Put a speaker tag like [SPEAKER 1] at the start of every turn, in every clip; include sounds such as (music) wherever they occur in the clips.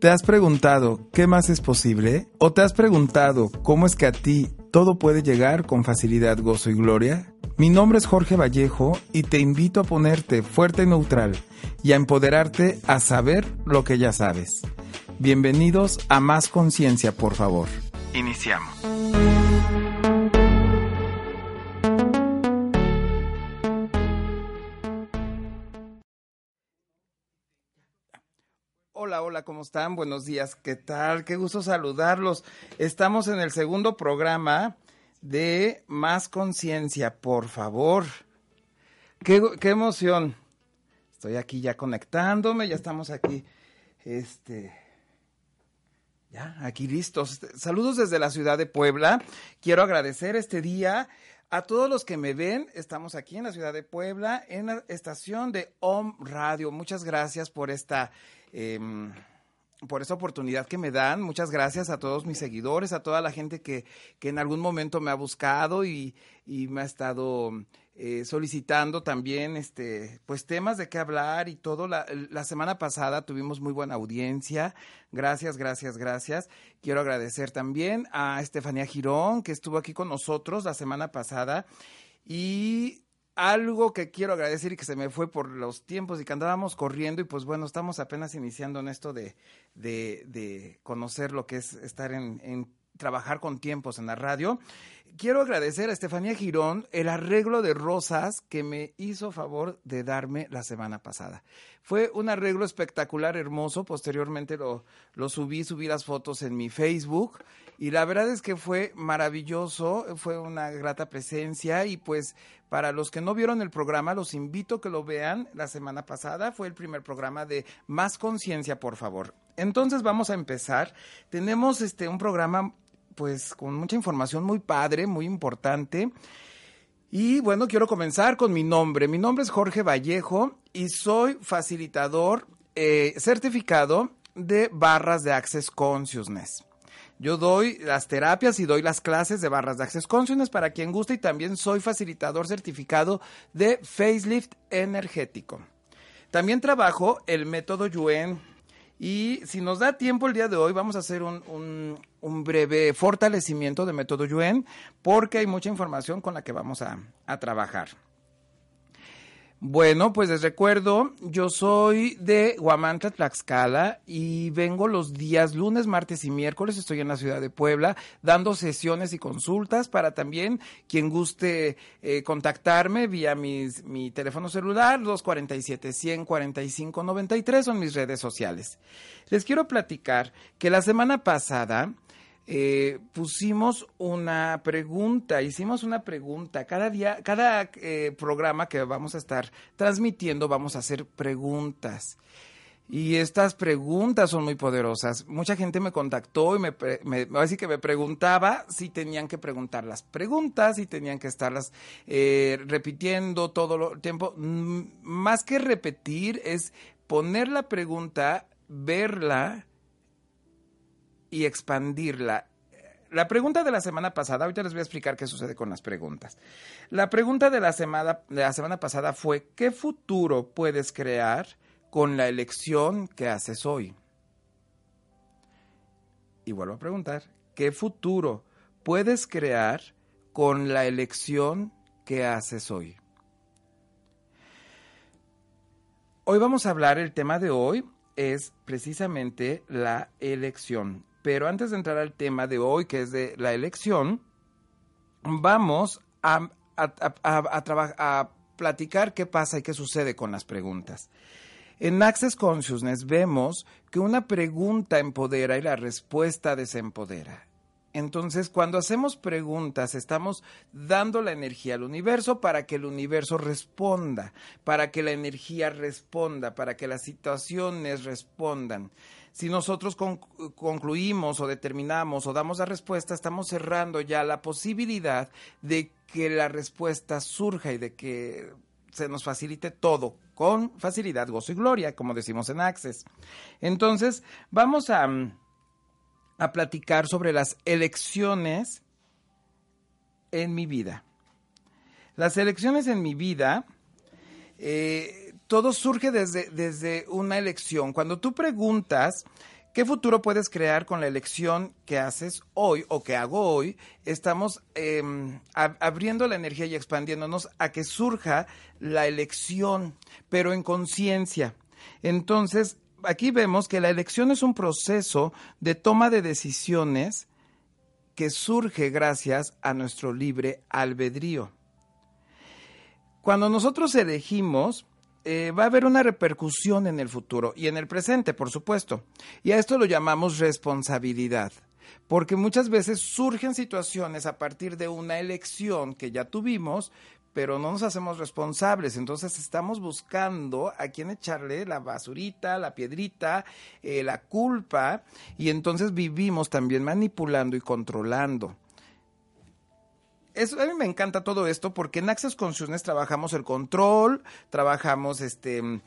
[SPEAKER 1] ¿Te has preguntado qué más es posible? ¿O te has preguntado cómo es que a ti todo puede llegar con facilidad, gozo y gloria? Mi nombre es Jorge Vallejo y te invito a ponerte fuerte y neutral y a empoderarte a saber lo que ya sabes. Bienvenidos a Más Conciencia, por favor. Iniciamos. Hola, hola, ¿cómo están? Buenos días, ¿qué tal? Qué gusto saludarlos. Estamos en el segundo programa de Más Conciencia, por favor. Qué, emoción. Estoy aquí ya conectándome, ya estamos aquí. Este. Ya, aquí listos. Saludos desde la ciudad de Puebla. Quiero agradecer este día a todos los que me ven. Estamos aquí en la ciudad de Puebla, en la estación de OM Radio. Muchas gracias por esta eh, por esa oportunidad que me dan. Muchas gracias a todos mis seguidores, a toda la gente que, que en algún momento me ha buscado y, y me ha estado eh, solicitando también este, pues temas de qué hablar y todo. La, la, semana pasada tuvimos muy buena audiencia. Gracias, gracias, gracias. Quiero agradecer también a Estefanía Girón, que estuvo aquí con nosotros la semana pasada. Y algo que quiero agradecer y que se me fue por los tiempos y que andábamos corriendo y pues bueno, estamos apenas iniciando en esto de, de, de conocer lo que es estar en, en, trabajar con tiempos en la radio. Quiero agradecer a Estefanía Girón el arreglo de rosas que me hizo favor de darme la semana pasada. Fue un arreglo espectacular, hermoso. Posteriormente lo, subí, subí las fotos en mi Facebook y la verdad es que fue maravilloso, fue una grata presencia y pues para los que no vieron el programa, los invito a que lo vean. La semana pasada fue el primer programa de Más Conciencia, por favor. Entonces vamos a empezar. Tenemos este un programa pues con mucha información muy padre, muy importante. Y bueno, quiero comenzar con mi nombre. Mi nombre es Jorge Vallejo y soy facilitador eh, certificado de barras de Access Consciousness. Yo doy las terapias y doy las clases de barras de Access Consciousness para quien guste y también soy facilitador certificado de facelift energético. También trabajo el método Yuen y si nos da tiempo el día de hoy vamos a hacer un, un, un breve fortalecimiento de método Yuen porque hay mucha información con la que vamos a, a trabajar. Bueno, pues les recuerdo, yo soy de Huamantla, Tlaxcala y vengo los días lunes, martes y miércoles. Estoy en la ciudad de Puebla dando sesiones y consultas para también quien guste eh, contactarme vía mi teléfono celular, 247-145-93 son mis redes sociales. Les quiero platicar que la semana pasada eh, pusimos una pregunta, hicimos una pregunta. Cada día, cada eh, programa que vamos a estar transmitiendo, vamos a hacer preguntas. Y estas preguntas son muy poderosas. Mucha gente me contactó y me, me así que me preguntaba si tenían que preguntar las preguntas, si tenían que estarlas eh, repitiendo todo el tiempo. Más que repetir es poner la pregunta, verla y expandirla. La pregunta de la semana pasada, ahorita les voy a explicar qué sucede con las preguntas. La pregunta de la semana, de la semana pasada fue, ¿qué futuro puedes crear con la elección que haces hoy? Y vuelvo a preguntar, ¿qué futuro puedes crear con la elección que haces hoy? Hoy vamos a hablar, el tema de hoy es precisamente la elección. Pero antes de entrar al tema de hoy, que es de la elección, vamos a, a, a, platicar qué pasa y qué sucede con las preguntas. En Access Consciousness vemos que una pregunta empodera y la respuesta desempodera. Entonces, cuando hacemos preguntas, estamos dando la energía al universo para que el universo responda, para que la energía responda, para que las situaciones respondan. Si nosotros concluimos o determinamos o damos la respuesta, estamos cerrando ya la posibilidad de que la respuesta surja y de que se nos facilite todo con facilidad, gozo y gloria, como decimos en Access. Entonces, vamos a a platicar sobre las elecciones en mi vida. Las elecciones en mi vida, eh, todo surge desde, desde una elección. Cuando tú preguntas qué futuro puedes crear con la elección que haces hoy o que hago hoy, estamos em, abriendo la energía y expandiéndonos a que surja la elección, pero en conciencia. Entonces, aquí vemos que la elección es un proceso de toma de decisiones que surge gracias a nuestro libre albedrío. Cuando nosotros elegimos, eh, va a haber una repercusión en el futuro y en el presente, por supuesto. Y a esto lo llamamos responsabilidad. Porque muchas veces surgen situaciones a partir de una elección que ya tuvimos, pero no nos hacemos responsables. Entonces estamos buscando a quién echarle la basurita, la piedrita, eh, la culpa, y entonces vivimos también manipulando y controlando. Eso, a mí me encanta todo esto porque en Access Consciousness trabajamos el control, trabajamos este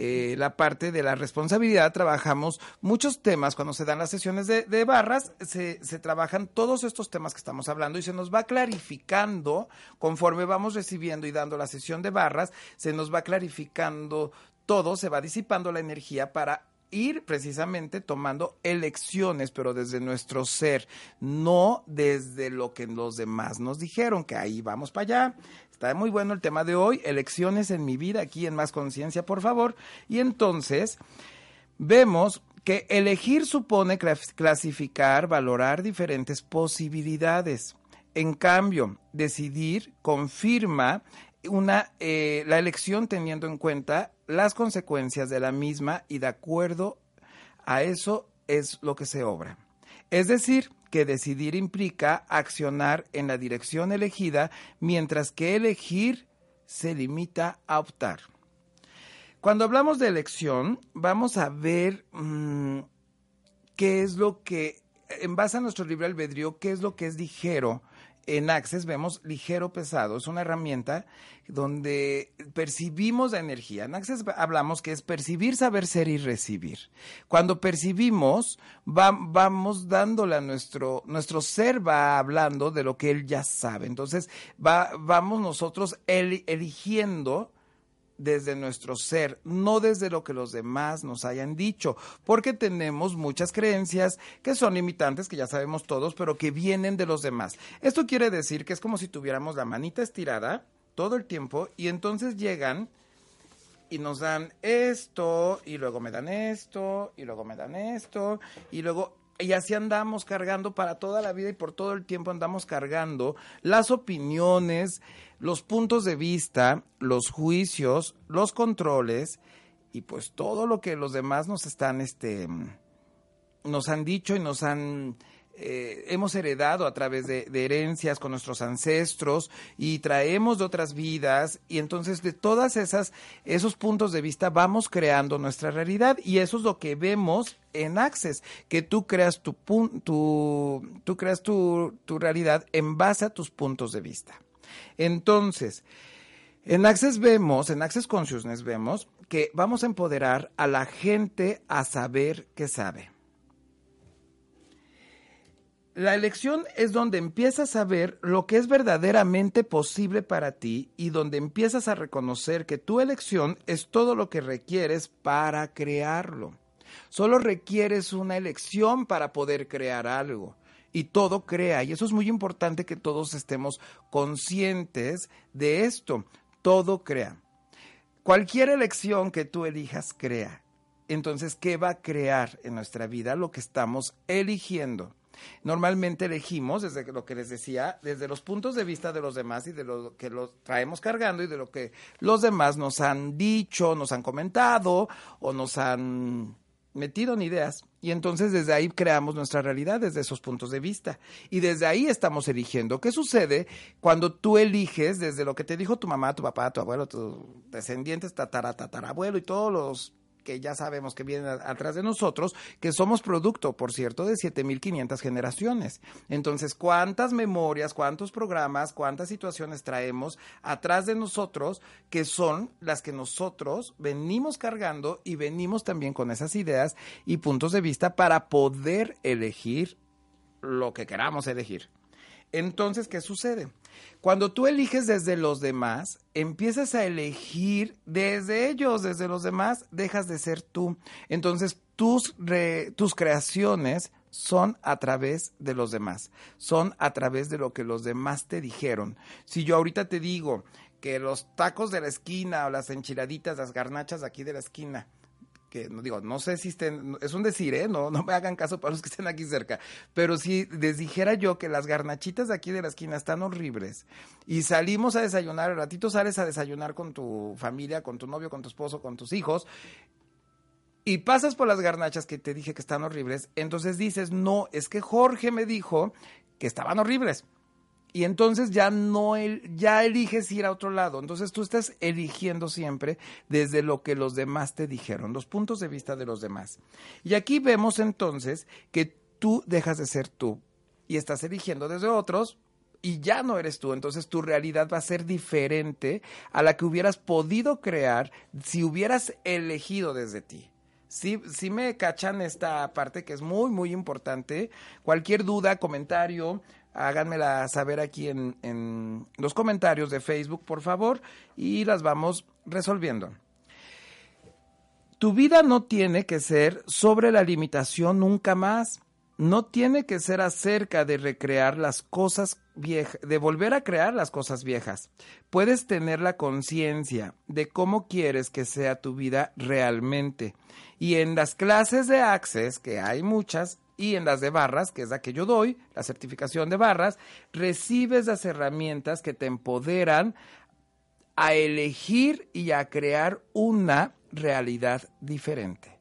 [SPEAKER 1] eh, la parte de la responsabilidad, trabajamos muchos temas. Cuando se dan las sesiones de, barras, se, se, trabajan todos estos temas que estamos hablando y se nos va clarificando conforme vamos recibiendo y dando la sesión de barras, se nos va clarificando todo, se va disipando la energía para ir precisamente tomando elecciones, pero desde nuestro ser, no desde lo que los demás nos dijeron, que ahí vamos para allá. Está muy bueno el tema de hoy, elecciones en mi vida, aquí en Más Conciencia, por favor. Y entonces vemos que elegir supone clasificar, valorar diferentes posibilidades. En cambio, decidir confirma una, eh, la elección teniendo en cuenta las consecuencias de la misma y de acuerdo a eso es lo que se obra. Es decir, que decidir implica accionar en la dirección elegida, mientras que elegir se limita a optar. Cuando hablamos de elección, vamos a ver mm, qué es lo que, en base a nuestro libre albedrío, qué es lo que es ligero en Access vemos ligero pesado, es una herramienta donde percibimos la energía. En Access hablamos que es percibir, saber ser y recibir. Cuando percibimos, vamos dándole a nuestro, nuestro ser va hablando de lo que él ya sabe. Entonces, va, vamos nosotros eligiendo desde nuestro ser, no desde lo que los demás nos hayan dicho, porque tenemos muchas creencias que son limitantes, que ya sabemos todos, pero que vienen de los demás. Esto quiere decir que es como si tuviéramos la manita estirada todo el tiempo y entonces llegan y nos dan esto y luego me dan esto y luego me dan esto y luego y así andamos cargando para toda la vida y por todo el tiempo andamos cargando las opiniones, los puntos de vista, los juicios, los controles y pues todo lo que los demás nos están, este, nos han dicho y nos han eh, hemos heredado a través de, herencias con nuestros ancestros y traemos de otras vidas y entonces de todas esas esos puntos de vista vamos creando nuestra realidad y eso es lo que vemos en Access, que tú creas tu, tu, tú creas tu, tu realidad en base a tus puntos de vista. Entonces, en Access vemos, en Access Consciousness vemos que vamos a empoderar a la gente a saber que sabe. La elección es donde empiezas a ver lo que es verdaderamente posible para ti y donde empiezas a reconocer que tu elección es todo lo que requieres para crearlo. Solo requieres una elección para poder crear algo. Y todo crea. Y eso es muy importante que todos estemos conscientes de esto. Todo crea. Cualquier elección que tú elijas crea. Entonces, ¿qué va a crear en nuestra vida lo que estamos eligiendo? Normalmente elegimos, desde lo que les decía, desde los puntos de vista de los demás y de lo que los traemos cargando y de lo que los demás nos han dicho, nos han comentado o nos han metido en ideas. Y entonces desde ahí creamos nuestra realidad desde esos puntos de vista. Y desde ahí estamos eligiendo. ¿Qué sucede cuando tú eliges desde lo que te dijo tu mamá, tu papá, tu abuelo, tus descendientes, tatara, tatarabuelo y todos los que ya sabemos que vienen atrás de nosotros, que somos producto, por cierto, de 7500 generaciones. Entonces, ¿cuántas memorias, cuántos programas, cuántas situaciones traemos atrás de nosotros que son las que nosotros venimos cargando y venimos también con esas ideas y puntos de vista para poder elegir lo que queramos elegir? Entonces, ¿qué sucede? Cuando tú eliges desde los demás, empiezas a elegir desde ellos, desde los demás, dejas de ser tú. Entonces tus, tus creaciones son a través de los demás, son a través de lo que los demás te dijeron. Si yo ahorita te digo que los tacos de la esquina o las enchiladitas, las garnachas aquí de la esquina, que no digo, no sé si estén, es un decir, ¿eh? No, no me hagan caso para los que estén aquí cerca, pero si les dijera yo que las garnachitas de aquí de la esquina están horribles y salimos a desayunar, al ratito sales a desayunar con tu familia, con tu novio, con tu esposo, con tus hijos, y pasas por las garnachas que te dije que están horribles, entonces dices, no, es que Jorge me dijo que estaban horribles y entonces ya no ya eliges ir a otro lado. Entonces tú estás eligiendo siempre desde lo que los demás te dijeron, los puntos de vista de los demás. Y aquí vemos entonces que tú dejas de ser tú y estás eligiendo desde otros y ya no eres tú, entonces tu realidad va a ser diferente a la que hubieras podido crear si hubieras elegido desde ti. Sí, sí me cachan esta parte que es muy, muy importante. Cualquier duda, comentario, háganmela saber aquí en, los comentarios de Facebook, por favor, y las vamos resolviendo. Tu vida no tiene que ser sobre la limitación nunca más. No tiene que ser acerca de recrear las cosas viejas, de volver a crear las cosas viejas. Puedes tener la conciencia de cómo quieres que sea tu vida realmente. Y en las clases de Access, que hay muchas, y en las de barras, que es la que yo doy, la certificación de barras, recibes las herramientas que te empoderan a elegir y a crear una realidad diferente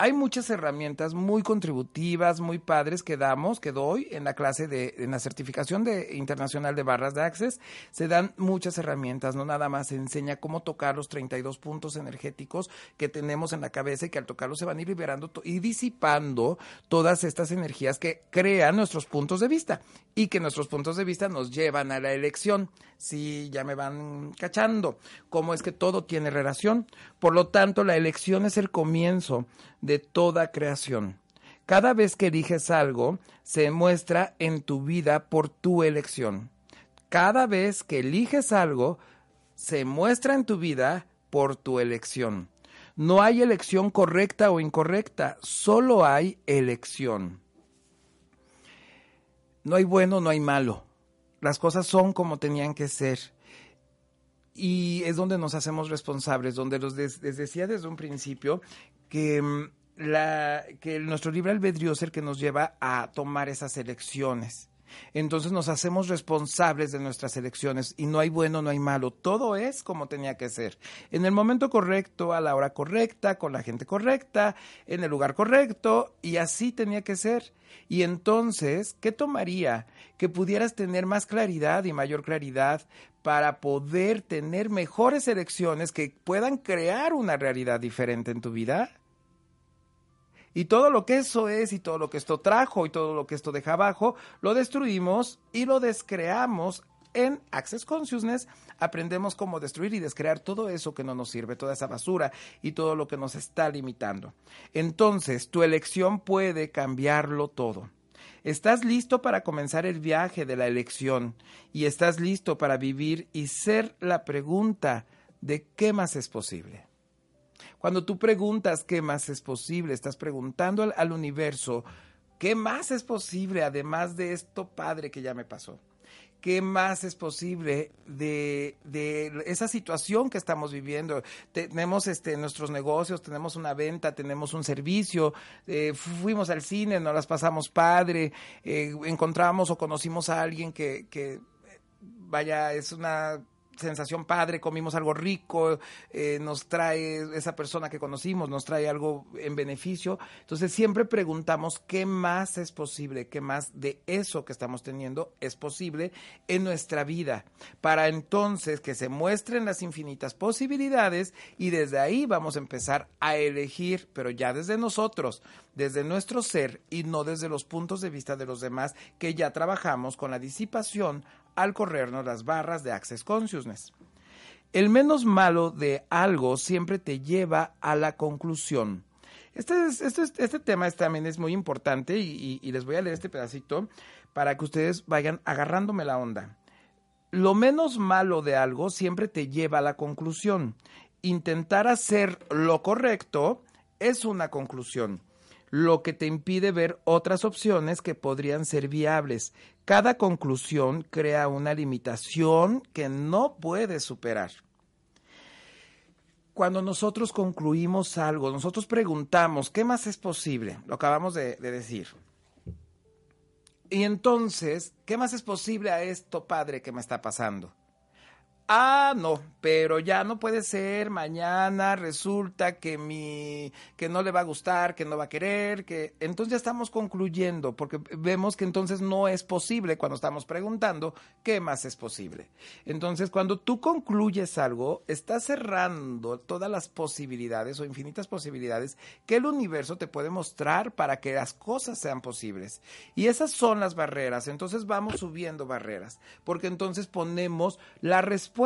[SPEAKER 1] hay muchas herramientas muy contributivas, muy padres que damos, que doy en la clase de, en la certificación de internacional de barras de Access. Se dan muchas herramientas, no nada más se enseña cómo tocar los 32 puntos energéticos que tenemos en la cabeza y que al tocarlos se van a ir liberando y disipando todas estas energías que crean nuestros puntos de vista y que nuestros puntos de vista nos llevan a la elección. Si ya me van cachando, cómo es que todo tiene relación. Por lo tanto, la elección es el comienzo de toda creación. Cada vez que eliges algo, se muestra en tu vida por tu elección. Cada vez que eliges algo, se muestra en tu vida por tu elección. No hay elección correcta o incorrecta, solo hay elección. No hay bueno, no hay malo. Las cosas son como tenían que ser. Y es donde nos hacemos responsables, donde los les decía desde un principio que mm, la, que nuestro libre albedrío es el que nos lleva a tomar esas elecciones. Entonces nos hacemos responsables de nuestras elecciones y no hay bueno, no hay malo, todo es como tenía que ser. En el momento correcto, a la hora correcta, con la gente correcta, en el lugar correcto y así tenía que ser. Y entonces, ¿qué tomaría? Que pudieras tener más claridad y mayor claridad para poder tener mejores elecciones que puedan crear una realidad diferente en tu vida. Y todo lo que eso es y todo lo que esto trajo y todo lo que esto deja abajo, lo destruimos y lo descreamos en Access Consciousness aprendemos cómo destruir y descrear todo eso que no nos sirve, toda esa basura y todo lo que nos está limitando. Entonces, tu elección puede cambiarlo todo. Estás listo para comenzar el viaje de la elección y estás listo para vivir y ser la pregunta de qué más es posible. Cuando tú preguntas qué más es posible, estás preguntando al, universo, ¿qué más es posible además de esto padre que ya me pasó? ¿Qué más es posible de, de, esa situación que estamos viviendo? Tenemos este, nuestros negocios, tenemos una venta, tenemos un servicio, eh, fuimos al cine, nos las pasamos padre, eh, encontramos o conocimos a alguien que, que, vaya, es una sensación padre, comimos algo rico, eh, nos trae esa persona que conocimos, nos trae algo en beneficio. Entonces siempre preguntamos qué más es posible, qué más de eso que estamos teniendo es posible en nuestra vida, para entonces que se muestren las infinitas posibilidades y desde ahí vamos a empezar a elegir, pero ya desde nosotros, desde nuestro ser y no desde los puntos de vista de los demás que ya trabajamos con la disipación al corrernos las barras de Access Consciousness. El menos malo de algo siempre te lleva a la conclusión. Este, este, este tema también es muy importante y, y les voy a leer este pedacito para que ustedes vayan agarrándome la onda. Lo menos malo de algo siempre te lleva a la conclusión. Intentar hacer lo correcto es una conclusión lo que te impide ver otras opciones que podrían ser viables. Cada conclusión crea una limitación que no puedes superar. Cuando nosotros concluimos algo, nosotros preguntamos, ¿qué más es posible? Lo acabamos de, decir. Y entonces, ¿qué más es posible a esto, Padre, que me está pasando? Ah, no, pero ya no puede ser. Mañana resulta que mi que no le va a gustar, que no va a querer, que entonces ya estamos concluyendo porque vemos que entonces no es posible cuando estamos preguntando qué más es posible. Entonces, cuando tú concluyes algo, estás cerrando todas las posibilidades o infinitas posibilidades que el universo te puede mostrar para que las cosas sean posibles. Y esas son las barreras. Entonces vamos subiendo barreras, porque entonces ponemos la respuesta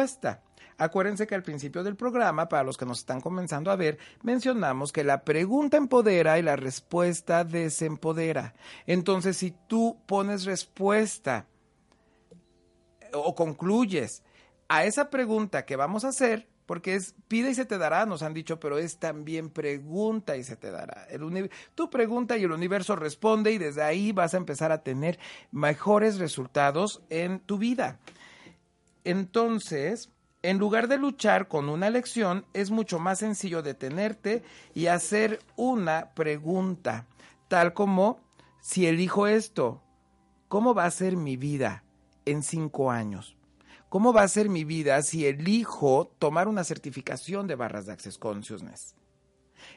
[SPEAKER 1] Acuérdense que al principio del programa, para los que nos están comenzando a ver, mencionamos que la pregunta empodera y la respuesta desempodera. Entonces, si tú pones respuesta o concluyes a esa pregunta que vamos a hacer, porque es pide y se te dará, nos han dicho, pero es también pregunta y se te dará. El tú pregunta y el universo responde y desde ahí vas a empezar a tener mejores resultados en tu vida. Entonces, en lugar de luchar con una lección, es mucho más sencillo detenerte y hacer una pregunta, tal como, si elijo esto, ¿cómo va a ser mi vida en cinco años? ¿Cómo va a ser mi vida si elijo tomar una certificación de barras de Access Consciousness?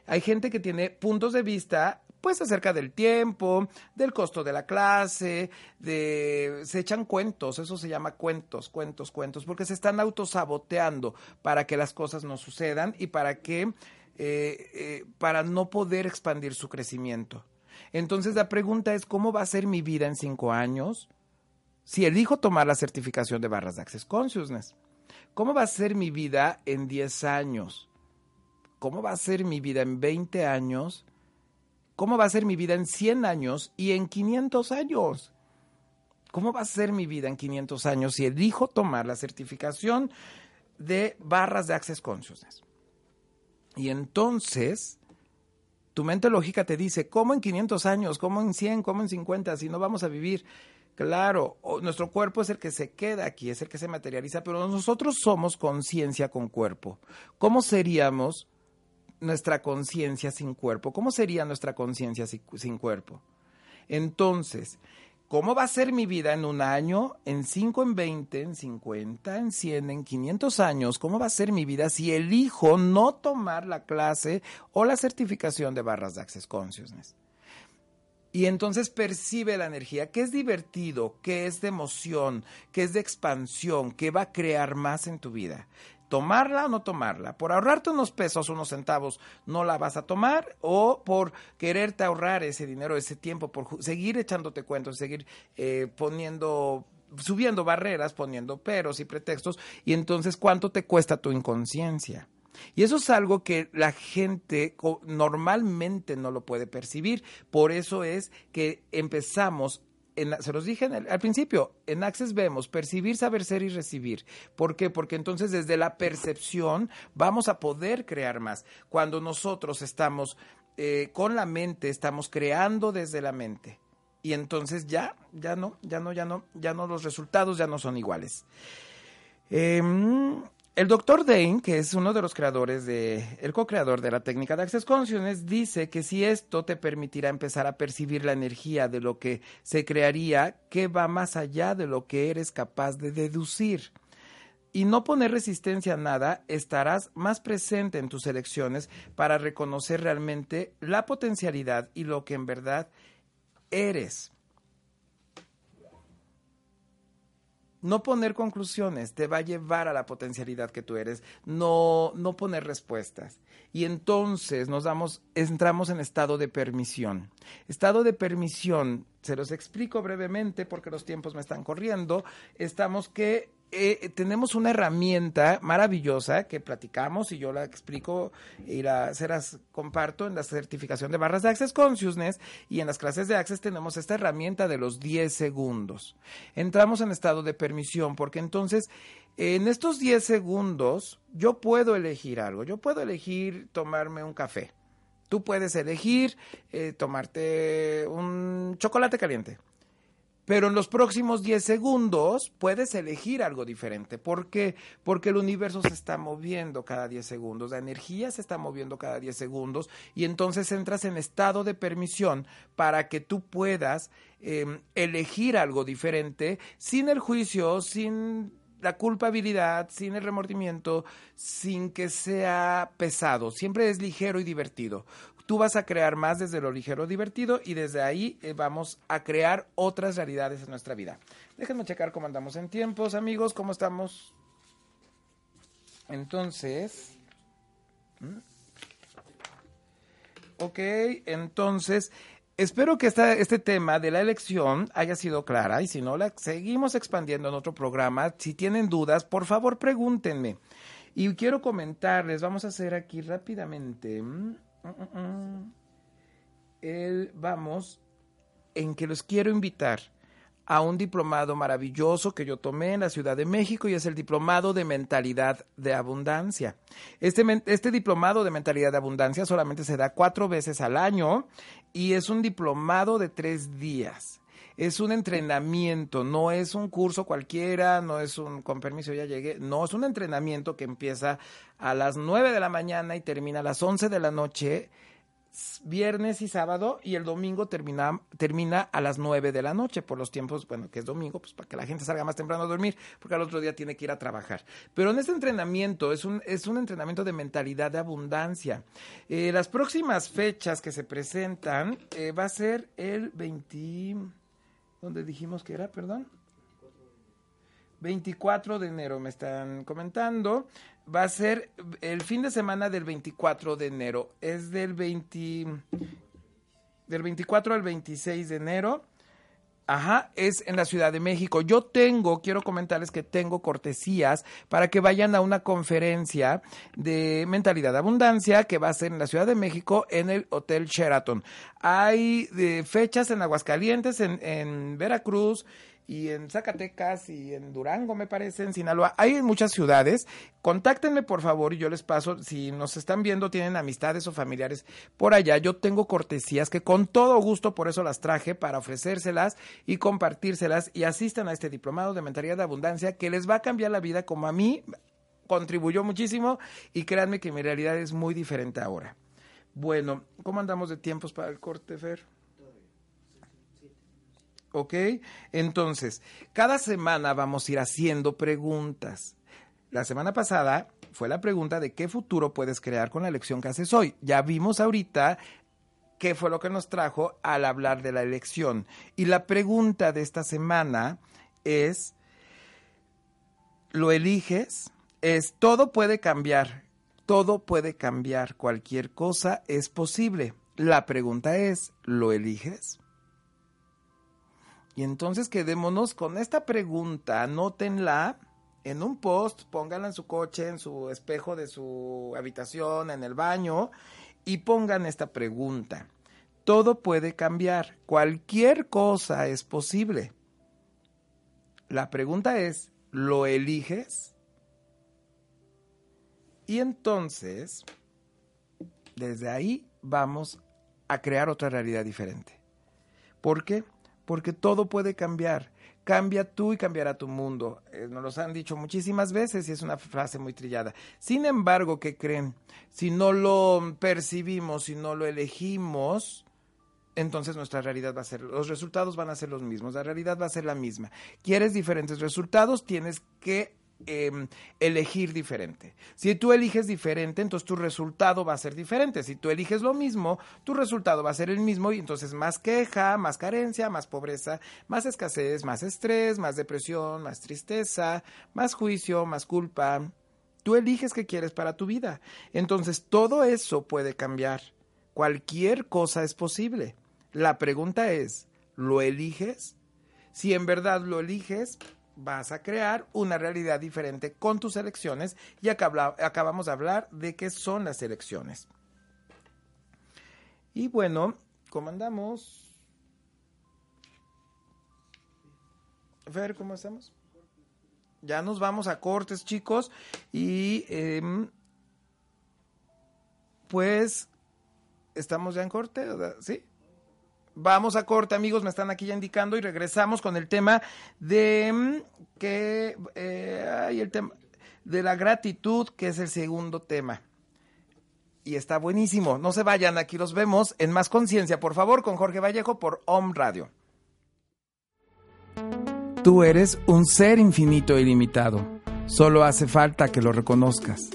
[SPEAKER 1] Hay gente que tiene puntos de vista pues acerca del tiempo, del costo de la clase, se echan cuentos, eso se llama cuentos, cuentos, cuentos, porque se están autosaboteando para que las cosas no sucedan y para que eh, eh, para no poder expandir su crecimiento. Entonces la pregunta es cómo va a ser mi vida en cinco años si elijo tomar la certificación de barras de Access Consciousness. ¿Cómo va a ser mi vida en diez años? ¿Cómo va a ser mi vida en veinte años? ¿Cómo va a ser mi vida en 100 años y en 500 años? ¿Cómo va a ser mi vida en 500 años si elijo tomar la certificación de barras de Access Consciousness? Y entonces, tu mente lógica te dice, ¿cómo en 500 años? ¿Cómo en 100? ¿Cómo en 50? Si no vamos a vivir. Claro, nuestro cuerpo es el que se queda aquí, es el que se materializa, pero nosotros somos conciencia con cuerpo. ¿Cómo seríamos nuestra conciencia sin cuerpo? ¿Cómo sería nuestra conciencia sin, cuerpo? Entonces, ¿cómo va a ser mi vida en un año, en 5, en 20, en 50, en 100, en 500 años? ¿Cómo va a ser mi vida si elijo no tomar la clase o la certificación de barras de Access Consciousness? Y entonces percibe la energía, que es divertido, que es de emoción, que es de expansión, que va a crear más en tu vida tomarla o no tomarla. Por ahorrarte unos pesos, unos centavos, no la vas a tomar o por quererte ahorrar ese dinero, ese tiempo, por seguir echándote cuentos, seguir eh, poniendo subiendo barreras, poniendo peros y pretextos, y entonces cuánto te cuesta tu inconsciencia. Y eso es algo que la gente normalmente no lo puede percibir. Por eso es que empezamos se los dije al principio, en Access vemos percibir, saber ser y recibir. ¿Por qué? Porque entonces desde la percepción vamos a poder crear más. Cuando nosotros estamos eh, con la mente, estamos creando desde la mente. Y entonces ya, ya no, ya no, ya no, ya no, los resultados ya no son iguales. Eh, el doctor Dane, que es uno de los creadores de, el co-creador de la técnica de Access Consciousness, dice que si esto te permitirá empezar a percibir la energía de lo que se crearía, que va más allá de lo que eres capaz de deducir. y no poner resistencia a nada, estarás más presente en tus elecciones para reconocer realmente la potencialidad y lo que en verdad eres. No poner conclusiones te va a llevar a la potencialidad que tú eres, no, no poner respuestas. Y entonces nos damos, entramos en estado de permisión. Estado de permisión, se los explico brevemente porque los tiempos me están corriendo. Estamos que eh, tenemos una herramienta maravillosa que platicamos y yo la explico y la, se las comparto en la certificación de barras de Access Consciousness y en las clases de Access tenemos esta herramienta de los 10 segundos. Entramos en estado de permisión porque entonces en estos 10 segundos yo puedo elegir algo, yo puedo elegir tomarme un café. Tú puedes elegir eh, tomarte un chocolate caliente. Pero en los próximos 10 segundos puedes elegir algo diferente. ¿Por qué? Porque el universo se está moviendo cada 10 segundos, la energía se está moviendo cada 10 segundos y entonces entras en estado de permisión para que tú puedas em, elegir algo diferente sin el juicio, sin la culpabilidad, sin el remordimiento, sin que sea pesado. Siempre es ligero y divertido. Tú vas a crear más desde lo ligero divertido y desde ahí eh, vamos a crear otras realidades en nuestra vida. Déjenme checar cómo andamos en tiempos, amigos, cómo estamos. Entonces... Ok, entonces... Espero que esta, este tema de la elección haya sido clara y si no, la seguimos expandiendo en otro programa. Si tienen dudas, por favor pregúntenme. Y quiero comentarles, vamos a hacer aquí rápidamente el, vamos en que los quiero invitar a un diplomado maravilloso que yo tomé en la Ciudad de México y es el diplomado de mentalidad de abundancia. Este, este diplomado de mentalidad de abundancia solamente se da cuatro veces al año y es un diplomado de tres días es un entrenamiento, no es un curso cualquiera, no es un con permiso ya llegué, no, es un entrenamiento que empieza a las 9 de la mañana y termina a las 11 de la noche, viernes y sábado, y el domingo termina, termina a las 9 de la noche, por los tiempos, bueno, que es domingo, pues para que la gente salga más temprano a dormir, porque al otro día tiene que ir a trabajar. Pero en este entrenamiento es un, es un entrenamiento de mentalidad de abundancia. Eh, las próximas fechas que se presentan eh, va a ser el 20 donde dijimos que era, perdón. 24 de enero me están comentando. Va a ser el fin de semana del 24 de enero. Es del 20 del 24 al 26 de enero. Ajá, es en la Ciudad de México. Yo tengo, quiero comentarles que tengo cortesías para que vayan a una conferencia de mentalidad de abundancia que va a ser en la Ciudad de México en el Hotel Sheraton. Hay eh, fechas en Aguascalientes, en, en Veracruz, y en Zacatecas y en Durango, me parece, en Sinaloa. Hay en muchas ciudades. Contáctenme, por favor, y yo les paso. Si nos están viendo, tienen amistades o familiares por allá. Yo tengo cortesías que con todo gusto, por eso las traje, para ofrecérselas y compartírselas. Y asistan a este diplomado de mentalidad de abundancia que les va a cambiar la vida como a mí contribuyó muchísimo. Y créanme que mi realidad es muy diferente ahora. Bueno, ¿cómo andamos de tiempos para el corte, Fer? ¿Ok? Entonces, cada semana vamos a ir haciendo preguntas. La semana pasada fue la pregunta de qué futuro puedes crear con la elección que haces hoy. Ya vimos ahorita qué fue lo que nos trajo al hablar de la elección. Y la pregunta de esta semana es, ¿lo eliges? Es, todo puede cambiar, todo puede cambiar, cualquier cosa es posible. La pregunta es, ¿lo eliges? Y entonces quedémonos con esta pregunta, anótenla en un post, pónganla en su coche, en su espejo de su habitación, en el baño, y pongan esta pregunta. Todo puede cambiar, cualquier cosa es posible. La pregunta es, ¿lo eliges? Y entonces, desde ahí vamos a crear otra realidad diferente. ¿Por qué? Porque todo puede cambiar. Cambia tú y cambiará tu mundo. Eh, nos lo han dicho muchísimas veces y es una frase muy trillada. Sin embargo, ¿qué creen? Si no lo percibimos, si no lo elegimos, entonces nuestra realidad va a ser, los resultados van a ser los mismos, la realidad va a ser la misma. ¿Quieres diferentes resultados? Tienes que em, elegir diferente. Si tú eliges diferente, entonces tu resultado va a ser diferente. Si tú eliges lo mismo, tu resultado va a ser el mismo y entonces más queja, más carencia, más pobreza, más escasez, más estrés, más depresión, más tristeza, más juicio, más culpa. Tú eliges qué quieres para tu vida. Entonces todo eso puede cambiar. Cualquier cosa es posible. La pregunta es, ¿lo eliges? Si en verdad lo eliges, vas a crear una realidad diferente con tus elecciones y acabamos de hablar de qué son las elecciones. Y bueno, ¿cómo andamos? ver ¿cómo estamos? Ya nos vamos a cortes, chicos. Y em, pues, ¿estamos ya en corte? ¿Sí? Vamos a corte, amigos, me están aquí ya indicando y regresamos con el tema de mm, que eh, el tema de la gratitud, que es el segundo tema. Y está buenísimo. No se vayan, aquí los vemos en Más Conciencia, por favor, con Jorge Vallejo por Om Radio. Tú eres un ser infinito e ilimitado. Solo hace falta que lo reconozcas.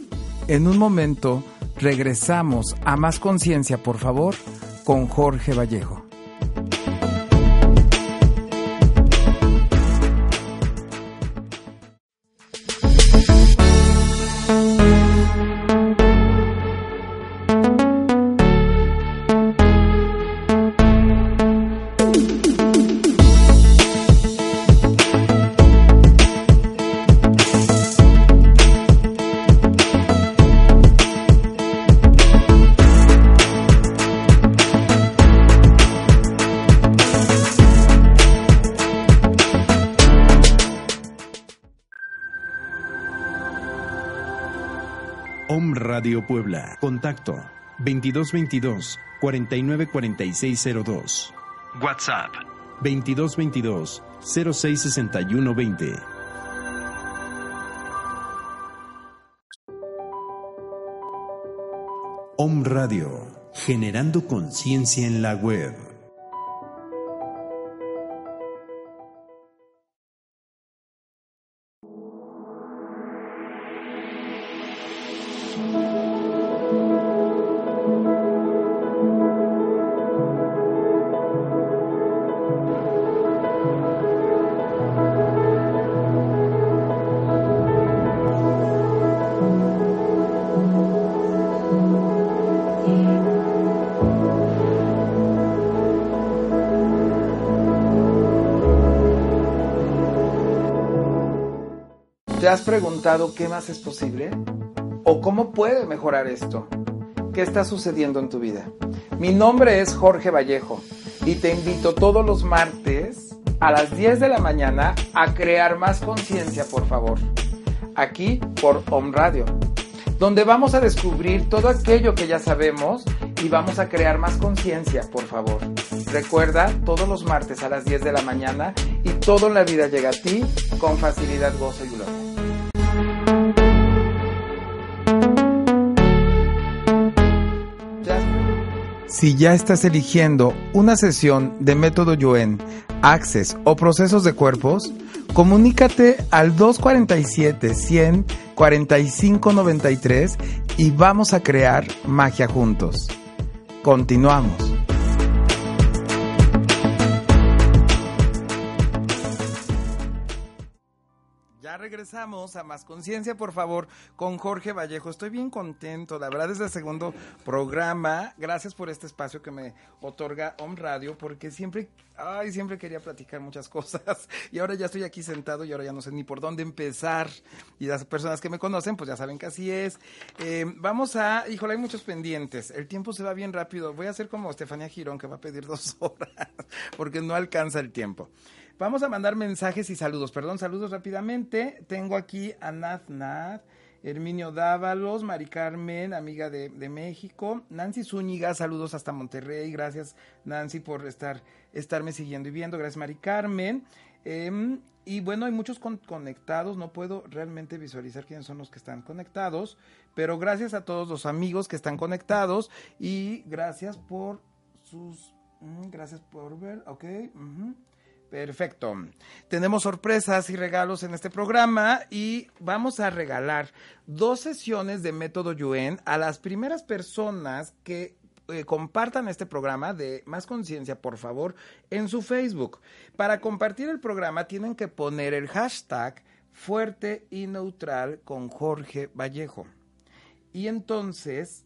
[SPEAKER 1] En un momento regresamos a Más Conciencia, por favor, con Jorge Vallejo.
[SPEAKER 2] Puebla. Contacto 2222 494602. WhatsApp 2222 066120. Om Radio, generando conciencia en la web.
[SPEAKER 1] Has preguntado qué más es posible? ¿O cómo puede mejorar esto? ¿Qué está sucediendo en tu vida? Mi nombre es Jorge Vallejo y te invito todos los martes a las 10 de la mañana a crear más conciencia, por favor. Aquí por Home Radio, donde vamos a descubrir todo aquello que ya sabemos y vamos a crear más conciencia, por favor. Recuerda, todos los martes a las 10 de la mañana y todo en la vida llega a ti con facilidad, gozo y Si ya estás eligiendo una sesión de método Yuen, Access o procesos de cuerpos, comunícate al 247 100 45 93 y vamos a crear magia juntos. Continuamos. Regresamos a Más Conciencia, por favor, con Jorge Vallejo. Estoy bien contento, la verdad es el segundo programa. Gracias por este espacio que me otorga Om Radio, porque siempre, ay, siempre quería platicar muchas cosas. (laughs) Y ahora ya estoy aquí sentado y ahora ya no sé ni por dónde empezar. Y las personas que me conocen, pues ya saben que así es. Eh, vamos a, híjole, hay muchos pendientes. El tiempo se va bien rápido. Voy a hacer como Estefanía Girón, que va a pedir (laughs) dos horas, porque no alcanza el tiempo. Vamos a mandar mensajes y saludos. Perdón, saludos rápidamente. Tengo aquí a Nath Nath, Herminio Dávalos, Mari Carmen, amiga de, México, Nancy Zúñiga, saludos hasta Monterrey. Gracias, Nancy, por estar, estarme siguiendo y viendo. Gracias, Mari Carmen. Em, y bueno, hay muchos conectados, no puedo realmente visualizar quiénes son los que están conectados, pero gracias a todos los amigos que están conectados y gracias por sus... Mm, gracias por ver, ok. Perfecto. Tenemos sorpresas y regalos en este programa y vamos a regalar dos sesiones de método Yuen a las primeras personas que eh, compartan este programa de Más Conciencia, por favor, en su Facebook. Para compartir el programa tienen que poner el hashtag fuerte y neutral con Jorge Vallejo. Y entonces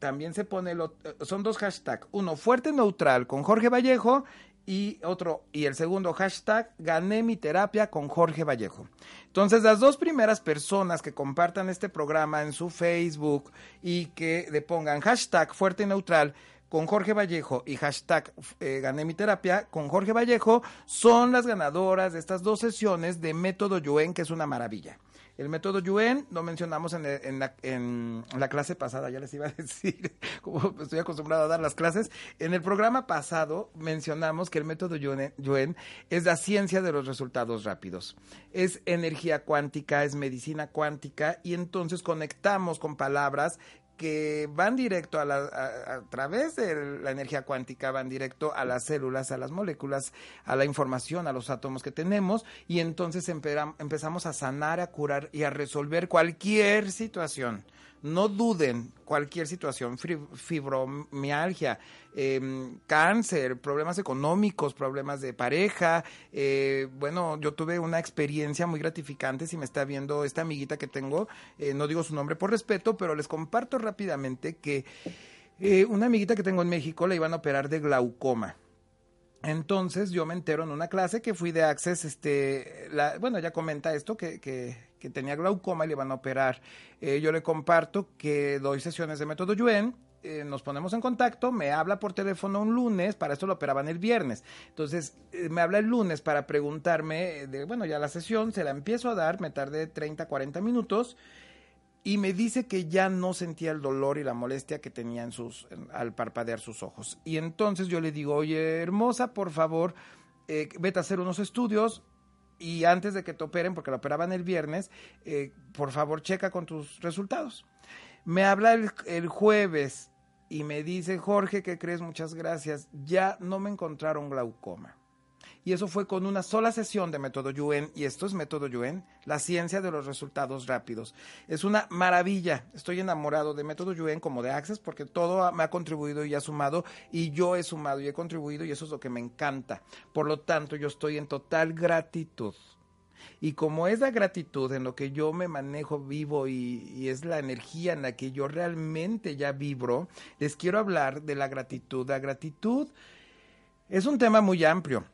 [SPEAKER 1] también se pone, lo, eh, son dos hashtags, uno fuerte neutral con Jorge Vallejo y otro, y el segundo hashtag, gané mi terapia con Jorge Vallejo. Entonces, las dos primeras personas que compartan este programa en su Facebook y que le pongan hashtag fuerte y neutral con Jorge Vallejo y hashtag eh, gané mi terapia con Jorge Vallejo son las ganadoras de estas dos sesiones de método Yuen, que es una maravilla. El método Yuen lo mencionamos en, la, clase pasada, ya les iba a (laughs) decir, como estoy acostumbrado a dar las clases. En el programa pasado mencionamos que el método Yuen es la ciencia de los resultados rápidos. Es energía cuántica, es medicina cuántica y entonces conectamos con palabras que van directo a, la, a, través de la energía cuántica, van directo a las células, a las moléculas, a la información, a los átomos que tenemos, y entonces empezamos a sanar, a curar y a resolver cualquier situación no duden cualquier situación, fibromialgia, em, cáncer, problemas económicos, problemas de pareja. Eh, bueno, yo tuve una experiencia muy gratificante, si me está viendo esta amiguita que tengo, eh, no digo su nombre por respeto, pero les comparto rápidamente que eh, una amiguita que tengo en México la iban a operar de glaucoma. Entonces yo me entero en una clase que fui de Access, este, la, bueno, ella comenta esto, que, que, que, tenía glaucoma y le van a operar. Eh, yo le comparto que doy sesiones de método Yuen, eh, nos ponemos en contacto, me habla por teléfono un lunes, para esto lo operaban el viernes. Entonces, eh, me habla el lunes para preguntarme, de, bueno, ya la sesión, se la empiezo a dar, me tardé 30, 40 minutos y me dice que ya no sentía el dolor y la molestia que tenía en sus, al parpadear sus ojos. Y entonces yo le digo, oye, hermosa, por favor, vete a hacer unos estudios y antes de que te operen, porque la operaban el viernes, eh, por favor, checa con tus resultados. Me habla el, el jueves y me dice, Jorge, ¿qué crees? Muchas gracias. Ya no me encontraron glaucoma y eso fue con una sola sesión de método Yuen, y esto es método Yuen, la ciencia de los resultados rápidos. Es una maravilla, estoy enamorado de método Yuen como de Access porque todo me ha contribuido y ha sumado, y yo he sumado y he contribuido, y eso es lo que me encanta. Por lo tanto, yo estoy en total gratitud. Y como es la gratitud en lo que yo me manejo vivo y, y, es la energía en la que yo realmente ya vibro, les quiero hablar de la gratitud. La gratitud es un tema muy amplio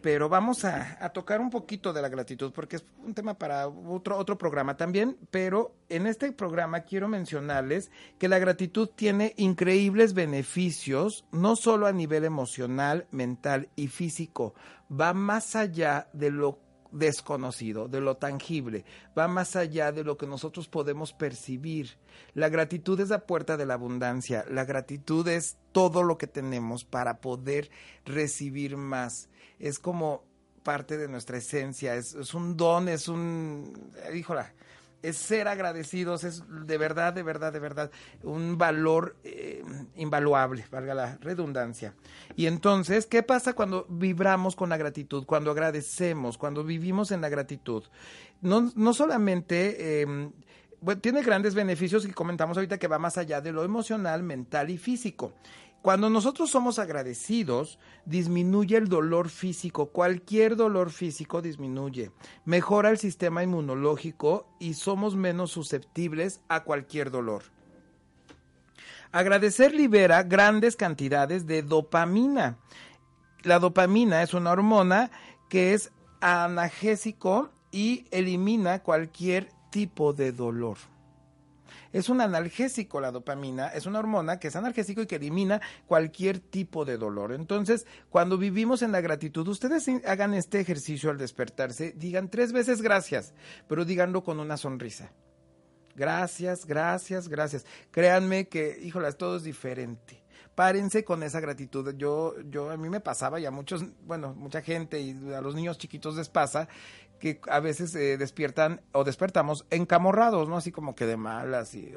[SPEAKER 1] pero vamos a, tocar un poquito de la gratitud porque es un tema para otro, otro programa también, pero en este programa quiero mencionarles que la gratitud tiene increíbles beneficios, no solo a nivel emocional, mental y físico, va más allá de lo desconocido, de lo tangible, va más allá de lo que nosotros podemos percibir. La gratitud es la puerta de la abundancia, la gratitud es todo lo que tenemos para poder recibir más. Es como parte de nuestra esencia, es, un don, es un, híjola, es ser agradecidos, es de verdad, de verdad, de verdad, un valor eh, invaluable, valga la redundancia. Y entonces, ¿qué pasa cuando vibramos con la gratitud, cuando agradecemos, cuando vivimos en la gratitud? No, no solamente... Em, tiene grandes beneficios que comentamos ahorita que va más allá de lo emocional, mental y físico. Cuando nosotros somos agradecidos, disminuye el dolor físico, cualquier dolor físico disminuye, mejora el sistema inmunológico y somos menos susceptibles a cualquier dolor. Agradecer libera grandes cantidades de dopamina. La dopamina es una hormona que es analgésico y elimina cualquier tipo de dolor es un analgésico la dopamina, es una hormona que es analgésico y que elimina cualquier tipo de dolor. Entonces, cuando vivimos en la gratitud, ustedes hagan este ejercicio al despertarse, digan tres veces gracias, pero díganlo con una sonrisa. Gracias, gracias, gracias. Créanme que, híjolas, todo es diferente párense con esa gratitud. Yo, yo, a mí me pasaba y a muchos, bueno, mucha gente y a los niños chiquitos les pasa que a veces eh, despiertan o despertamos encamorrados, ¿no? Así como que de malas y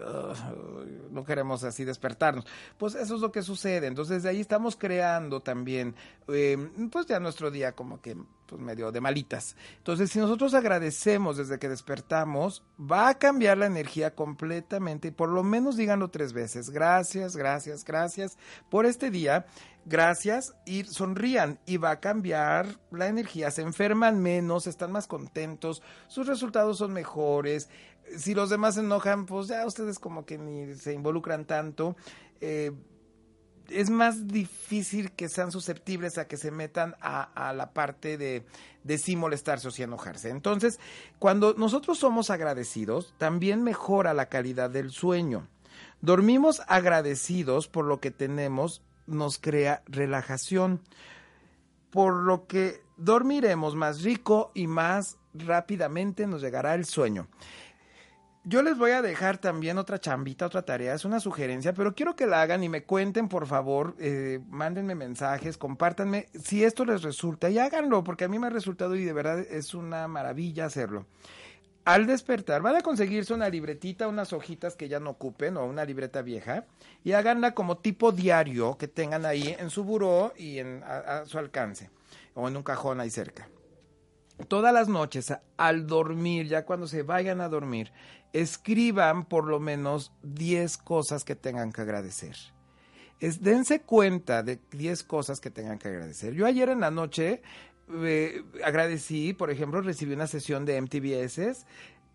[SPEAKER 1] no queremos así despertarnos. Pues eso es lo que sucede. Entonces de ahí estamos creando también, eh, pues ya nuestro día como que pues medio de malitas. Entonces, si nosotros agradecemos desde que despertamos, va a cambiar la energía completamente y por lo menos díganlo tres veces. Gracias, gracias, gracias por este día. Gracias y sonrían y va a cambiar la energía. Se enferman menos, están más contentos, sus resultados son mejores. Si los demás se enojan, pues ya ustedes como que ni se involucran tanto. Eh, es más difícil que sean susceptibles a que se metan a, la parte de, de sí molestarse o sí enojarse. Entonces, cuando nosotros somos agradecidos, también mejora la calidad del sueño. Dormimos agradecidos por lo que tenemos, nos crea relajación, por lo que dormiremos más rico y más rápidamente nos llegará el sueño. Yo les voy a dejar también otra chambita, otra tarea, es una sugerencia, pero quiero que la hagan y me cuenten, por favor, eh, mándenme mensajes, compártanme si esto les resulta y háganlo, porque a mí me ha resultado y de verdad es una maravilla hacerlo. Al despertar, van a conseguirse una libretita, unas hojitas que ya no ocupen o una libreta vieja y háganla como tipo diario que tengan ahí en su buró y en, a su alcance o en un cajón ahí cerca todas las noches al dormir, ya cuando se vayan a dormir, escriban por lo menos 10 cosas que tengan que agradecer. Es, dense cuenta de 10 cosas que tengan que agradecer. Yo ayer en la noche eh, agradecí, por ejemplo, recibí una sesión de MTBS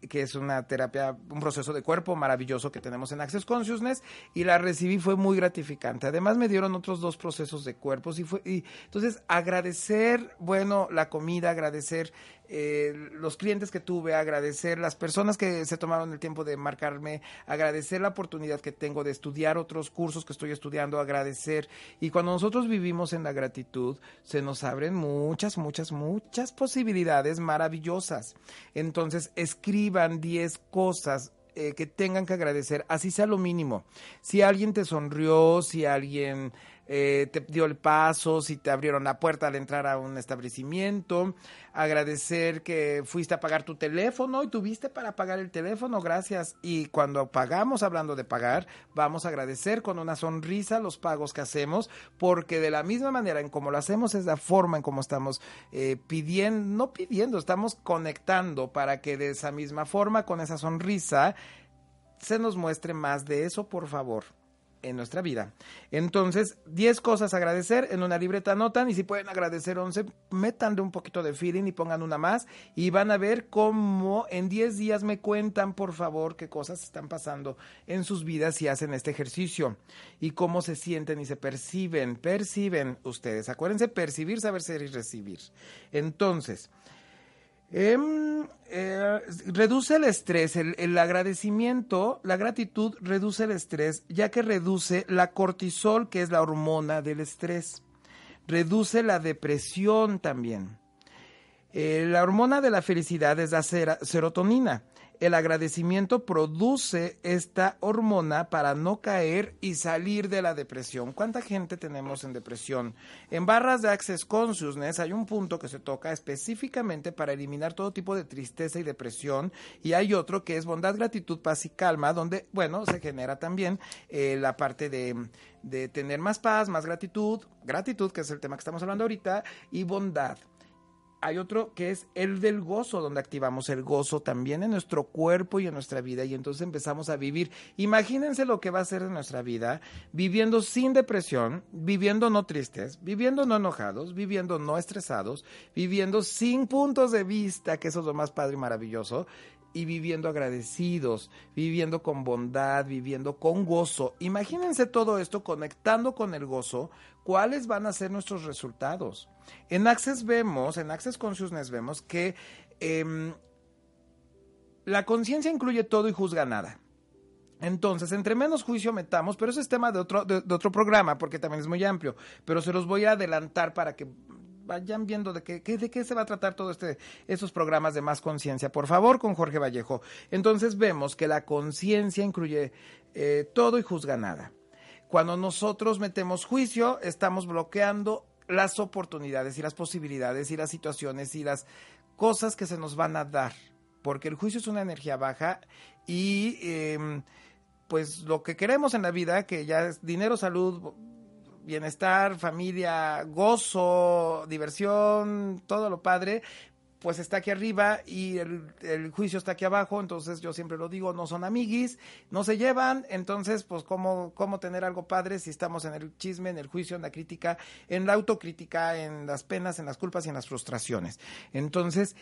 [SPEAKER 1] que es una terapia, un proceso de cuerpo maravilloso que tenemos en Access Consciousness y la recibí fue muy gratificante. Además me dieron otros dos procesos de cuerpos y fue y entonces agradecer, bueno, la comida, agradecer eh, los clientes que tuve, agradecer las personas que se tomaron el tiempo de marcarme, agradecer la oportunidad que tengo de estudiar otros cursos que estoy estudiando, agradecer. Y cuando nosotros vivimos en la gratitud, se nos abren muchas, muchas, muchas posibilidades maravillosas. Entonces, escriban 10 cosas eh, que tengan que agradecer, así sea lo mínimo. Si alguien te sonrió, si alguien eh, te dio el paso, si te abrieron la puerta al entrar a un establecimiento, agradecer que fuiste a pagar tu teléfono y tuviste para pagar el teléfono, gracias. Y cuando pagamos, hablando de pagar, vamos a agradecer con una sonrisa los pagos que hacemos, porque de la misma manera en como lo hacemos es la forma en como estamos eh, pidiendo, no pidiendo, estamos conectando para que de esa misma forma, con esa sonrisa, se nos muestre más de eso, por favor en nuestra vida. Entonces, 10 cosas a agradecer, en una libreta anotan y si pueden agradecer 11, métanle un poquito de feeling y pongan una más y van a ver cómo en 10 días me cuentan, por favor, qué cosas están pasando en sus vidas si hacen este ejercicio y cómo se sienten y se perciben, perciben ustedes. Acuérdense, percibir, saber ser y recibir. Entonces, Em, eh, reduce el estrés, el, agradecimiento, la gratitud reduce el estrés, ya que reduce la cortisol, que es la hormona del estrés. Reduce la depresión también. Eh, la hormona de la felicidad es la serotonina el agradecimiento produce esta hormona para no caer y salir de la depresión. ¿Cuánta gente tenemos en depresión? En barras de Access Consciousness hay un punto que se toca específicamente para eliminar todo tipo de tristeza y depresión y hay otro que es bondad, gratitud, paz y calma, donde, bueno, se genera también eh, la parte de, de tener más paz, más gratitud, gratitud, que es el tema que estamos hablando ahorita, y bondad hay otro que es el del gozo, donde activamos el gozo también en nuestro cuerpo y en nuestra vida y entonces empezamos a vivir. Imagínense lo que va a ser en nuestra vida, viviendo sin depresión, viviendo no tristes, viviendo no enojados, viviendo no estresados, viviendo sin puntos de vista, que eso es lo más padre y maravilloso, y viviendo agradecidos, viviendo con bondad, viviendo con gozo. Imagínense todo esto conectando con el gozo, cuáles van a ser nuestros resultados. En Access vemos, en Access Consciousness vemos que em, la conciencia incluye todo y juzga nada. Entonces, entre menos juicio metamos, pero eso es tema de otro, de otro programa, porque también es muy amplio, pero se los voy a adelantar para que vayan viendo de qué, de qué se va a tratar todo este, estos programas de más conciencia, por favor, con Jorge Vallejo. Entonces vemos que la conciencia incluye eh, todo y juzga nada. Cuando nosotros metemos juicio, estamos bloqueando las oportunidades y las posibilidades y las situaciones y las cosas que se nos van a dar, porque el juicio es una energía baja y em, pues lo que queremos en la vida, que ya es dinero, salud, bienestar, familia, gozo, diversión, todo lo padre, pues está aquí arriba y el, juicio está aquí abajo, entonces yo siempre lo digo, no son amiguis, no se llevan, entonces pues cómo, cómo tener algo padre si estamos en el chisme, en el juicio, en la crítica, en la autocrítica, en las penas, en las culpas y en las frustraciones. Entonces,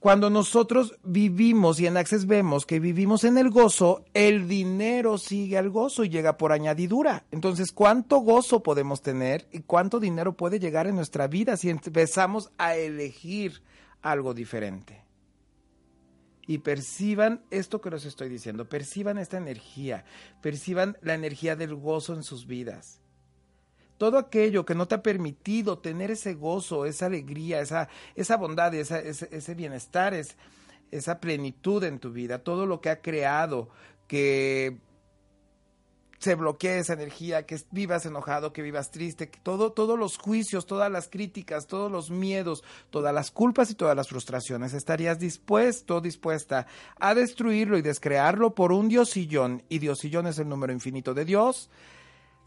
[SPEAKER 1] cuando nosotros vivimos y en Access vemos que vivimos en el gozo, el dinero sigue al gozo y llega por añadidura. Entonces, ¿cuánto gozo podemos tener y cuánto dinero puede llegar en nuestra vida si empezamos a elegir algo diferente? Y perciban esto que les estoy diciendo, perciban esta energía, perciban la energía del gozo en sus vidas todo aquello que no te ha permitido tener ese gozo, esa alegría, esa, esa bondad, esa, ese, ese bienestar, es, esa plenitud en tu vida, todo lo que ha creado que se bloquee esa energía, que vivas enojado, que vivas triste, que todo, todos los juicios, todas las críticas, todos los miedos, todas las culpas y todas las frustraciones, estarías dispuesto, dispuesta a destruirlo y descrearlo por un diosillón, y diosillón es el número infinito de Dios,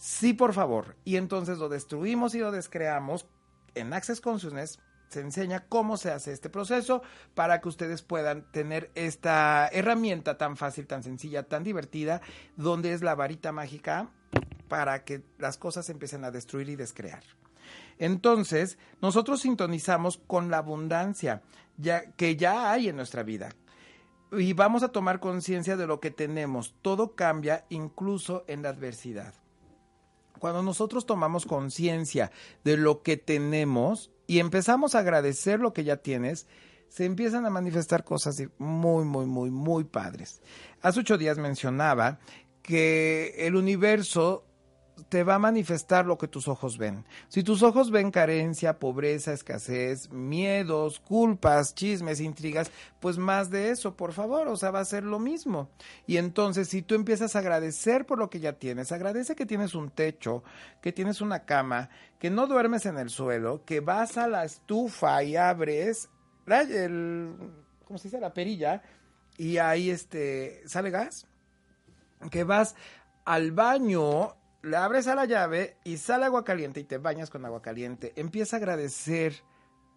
[SPEAKER 1] Sí, por favor. Y entonces lo destruimos y lo descreamos. En Access Consciousness se enseña cómo se hace este proceso para que ustedes puedan tener esta herramienta tan fácil, tan sencilla, tan divertida, donde es la varita mágica para que las cosas empiecen a destruir y descrear. Entonces, nosotros sintonizamos con la abundancia que ya hay en nuestra vida. Y vamos a tomar conciencia de lo que tenemos. Todo cambia incluso en la adversidad. Cuando nosotros tomamos conciencia de lo que tenemos y empezamos a agradecer lo que ya tienes, se empiezan a manifestar cosas muy, muy, muy, muy padres. Hace ocho días mencionaba que el universo te va a manifestar lo que tus ojos ven. Si tus ojos ven carencia, pobreza, escasez, miedos, culpas, chismes, intrigas, pues más de eso, por favor, o sea, va a ser lo mismo. Y entonces, si tú empiezas a agradecer por lo que ya tienes, agradece que tienes un techo, que tienes una cama, que no duermes en el suelo, que vas a la estufa y abres el, ¿cómo se dice? La perilla y ahí este, sale gas, que vas al baño le abres a la llave y sale agua caliente y te bañas con agua caliente. Empieza a agradecer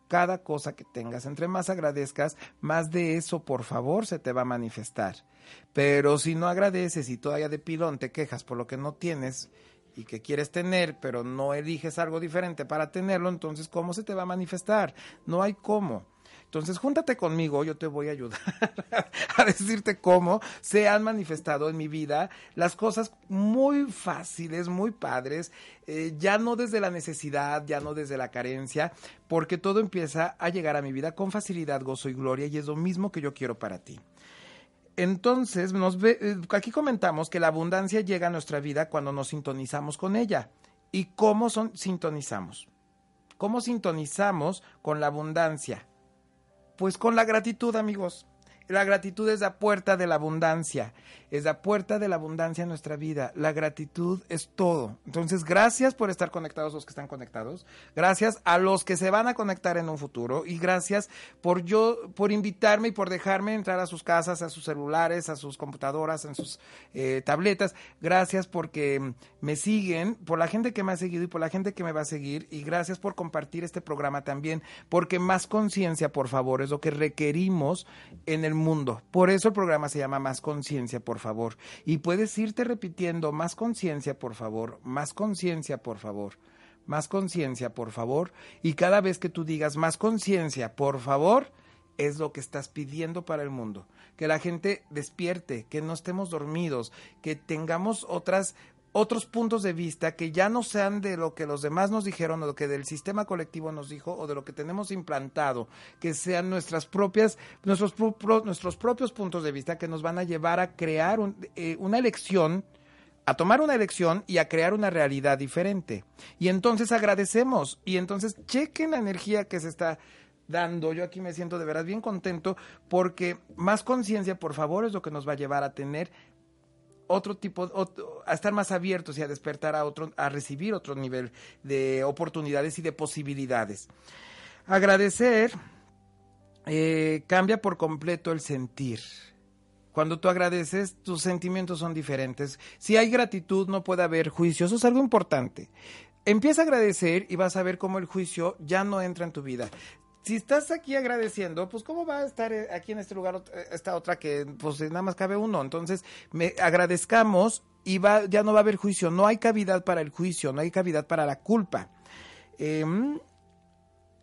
[SPEAKER 1] cada cosa que tengas. Entre más agradezcas, más de eso, por favor, se te va a manifestar. Pero si no agradeces y todavía de pilón te quejas por lo que no tienes y que quieres tener, pero no eliges algo diferente para tenerlo, entonces, ¿cómo se te va a manifestar? No hay cómo. Entonces, júntate conmigo, yo te voy a ayudar (laughs) a decirte cómo se han manifestado en mi vida las cosas muy fáciles, muy padres, eh, ya no desde la necesidad, ya no desde la carencia, porque todo empieza a llegar a mi vida con facilidad, gozo y gloria, y es lo mismo que yo quiero para ti. Entonces, nos eh, aquí comentamos que la abundancia llega a nuestra vida cuando nos sintonizamos con ella. ¿Y cómo son, sintonizamos? ¿Cómo sintonizamos con la abundancia? Pues con la gratitud, amigos. La gratitud es la puerta de la abundancia, es la puerta de la abundancia en nuestra vida. La gratitud es todo. Entonces, gracias por estar conectados los que están conectados. Gracias a los que se van a conectar en un futuro y gracias por yo por invitarme y por dejarme entrar a sus casas, a sus celulares, a sus computadoras, en sus eh, tabletas. Gracias porque me siguen, por la gente que me ha seguido y por la gente que me va a seguir y gracias por compartir este programa también, porque más conciencia, por favor, es lo que requerimos en el mundo. Por eso el programa se llama Más Conciencia, por favor. Y puedes irte repitiendo Más Conciencia, por favor, Más Conciencia, por favor, Más Conciencia, por favor. Y cada vez que tú digas Más Conciencia, por favor, es lo que estás pidiendo para el mundo. Que la gente despierte, que no estemos dormidos, que tengamos otras otros puntos de vista que ya no sean de lo que los demás nos dijeron o lo que del sistema colectivo nos dijo o de lo que tenemos implantado, que sean nuestras propias, nuestros, nuestros propios puntos de vista que nos van a llevar a crear eh, una elección, a tomar una elección y a crear una realidad diferente. Y entonces agradecemos y entonces chequen la energía que se está dando. Yo aquí me siento de verdad bien contento porque más conciencia, por favor, es lo que nos va a llevar a tener otro tipo, a estar más abiertos y a despertar a otro, a recibir otro nivel de oportunidades y de posibilidades. Agradecer eh, cambia por completo el sentir. Cuando tú agradeces, tus sentimientos son diferentes. Si hay gratitud, no puede haber juicio. Eso es algo importante. Empieza a agradecer y vas a ver cómo el juicio ya no entra en tu vida si estás aquí agradeciendo, pues cómo va a estar eh, aquí en este lugar eh, esta otra que pues nada más cabe uno. Entonces, me agradezcamos y va, ya no va a haber juicio, no hay cavidad para el juicio, no hay cavidad para la culpa. Em,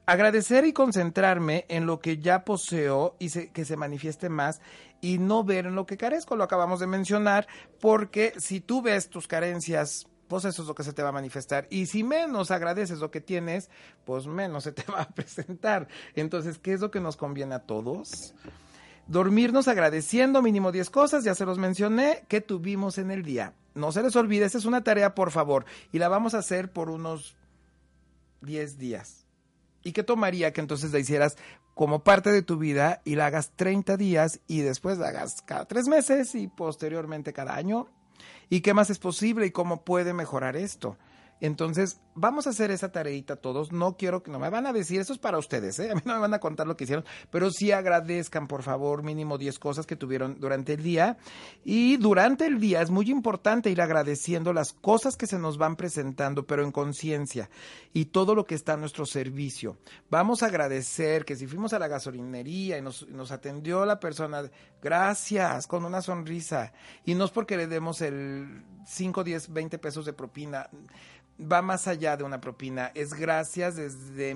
[SPEAKER 1] agradecer y concentrarme en lo que ya poseo y que se manifieste más y no ver en lo que carezco, lo acabamos de mencionar, porque si tú ves tus carencias pues eso es lo que se te va a manifestar. Y si menos agradeces lo que tienes, pues menos se te (laughs) va a presentar. Entonces, ¿qué es lo que nos conviene a todos? Dormirnos agradeciendo mínimo 10 cosas, ya se los mencioné, que tuvimos en el día. No se les olvide, esa es una tarea, por favor, y la vamos a hacer por unos 10 días. ¿Y qué tomaría que entonces la hicieras como parte de tu vida y la hagas 30 días y después la hagas cada 3 meses y posteriormente cada año ¿Y qué más es posible y cómo puede mejorar esto? Entonces, vamos a hacer esa tareita todos. No quiero que no me van a decir, eso es para ustedes, ¿eh? A mí no me van a contar lo que hicieron, pero sí agradezcan, por favor, mínimo 10 cosas que tuvieron durante el día. Y durante el día es muy importante ir agradeciendo las cosas que se nos van presentando, pero en conciencia, y todo lo que está a nuestro servicio. Vamos a agradecer que si fuimos a la gasolinería y nos, nos atendió la persona, gracias, con una sonrisa, y no es porque le demos el 5, 10, 20 pesos de propina va más allá de una propina, es gracias desde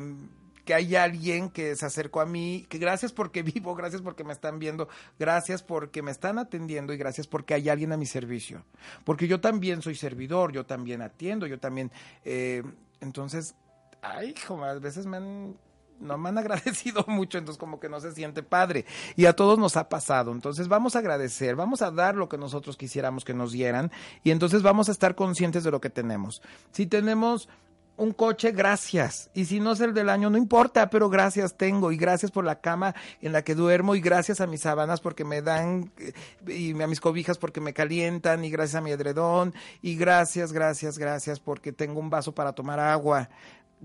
[SPEAKER 1] que hay alguien que se acercó a mí, que gracias porque (laughs) vivo, gracias porque me están viendo, gracias porque me están atendiendo y gracias porque hay alguien a mi servicio. Porque yo también soy servidor, yo también atiendo, yo también... Eh, entonces, ay, hijo, a veces me han no me han agradecido (laughs) mucho, entonces como que no se siente padre. Y a todos nos ha pasado. Entonces vamos a agradecer, vamos a dar lo que nosotros quisiéramos que nos dieran y entonces vamos a estar conscientes de lo que tenemos. Si tenemos un coche, gracias. Y si no es el del año, no importa, pero gracias tengo. Y gracias por la cama en la que duermo. Y gracias a mis sábanas porque me dan. Y a mis cobijas porque me calientan. Y gracias a mi edredón. Y gracias, gracias, gracias porque tengo un vaso para tomar agua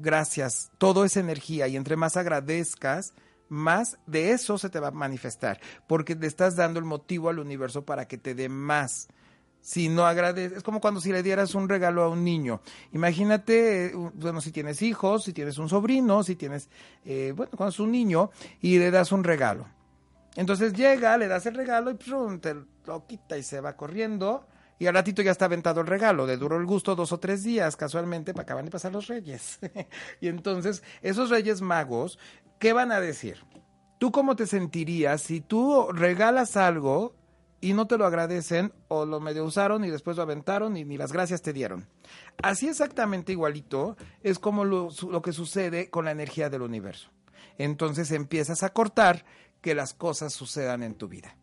[SPEAKER 1] gracias, todo es energía y entre más agradezcas, más de eso se te va a manifestar, porque le estás dando el motivo al universo para que te dé más. Si no agradeces, es como cuando si le dieras un regalo a un niño. Imagínate, bueno, si tienes hijos, si tienes un sobrino, si tienes, eh, bueno, cuando es un niño y le das un regalo. Entonces llega, le das el regalo y te lo quita y se va corriendo y al ratito ya está aventado el regalo, de duro el gusto dos o tres días, casualmente, para acaban de pasar los reyes. (laughs) y entonces, esos reyes magos, ¿qué van a decir? ¿Tú cómo te sentirías si tú regalas algo y no te lo agradecen o lo medio usaron y después lo aventaron y ni las gracias te dieron? Así exactamente igualito es como lo, lo que sucede con la energía del universo. Entonces empiezas a cortar que las cosas sucedan en tu vida.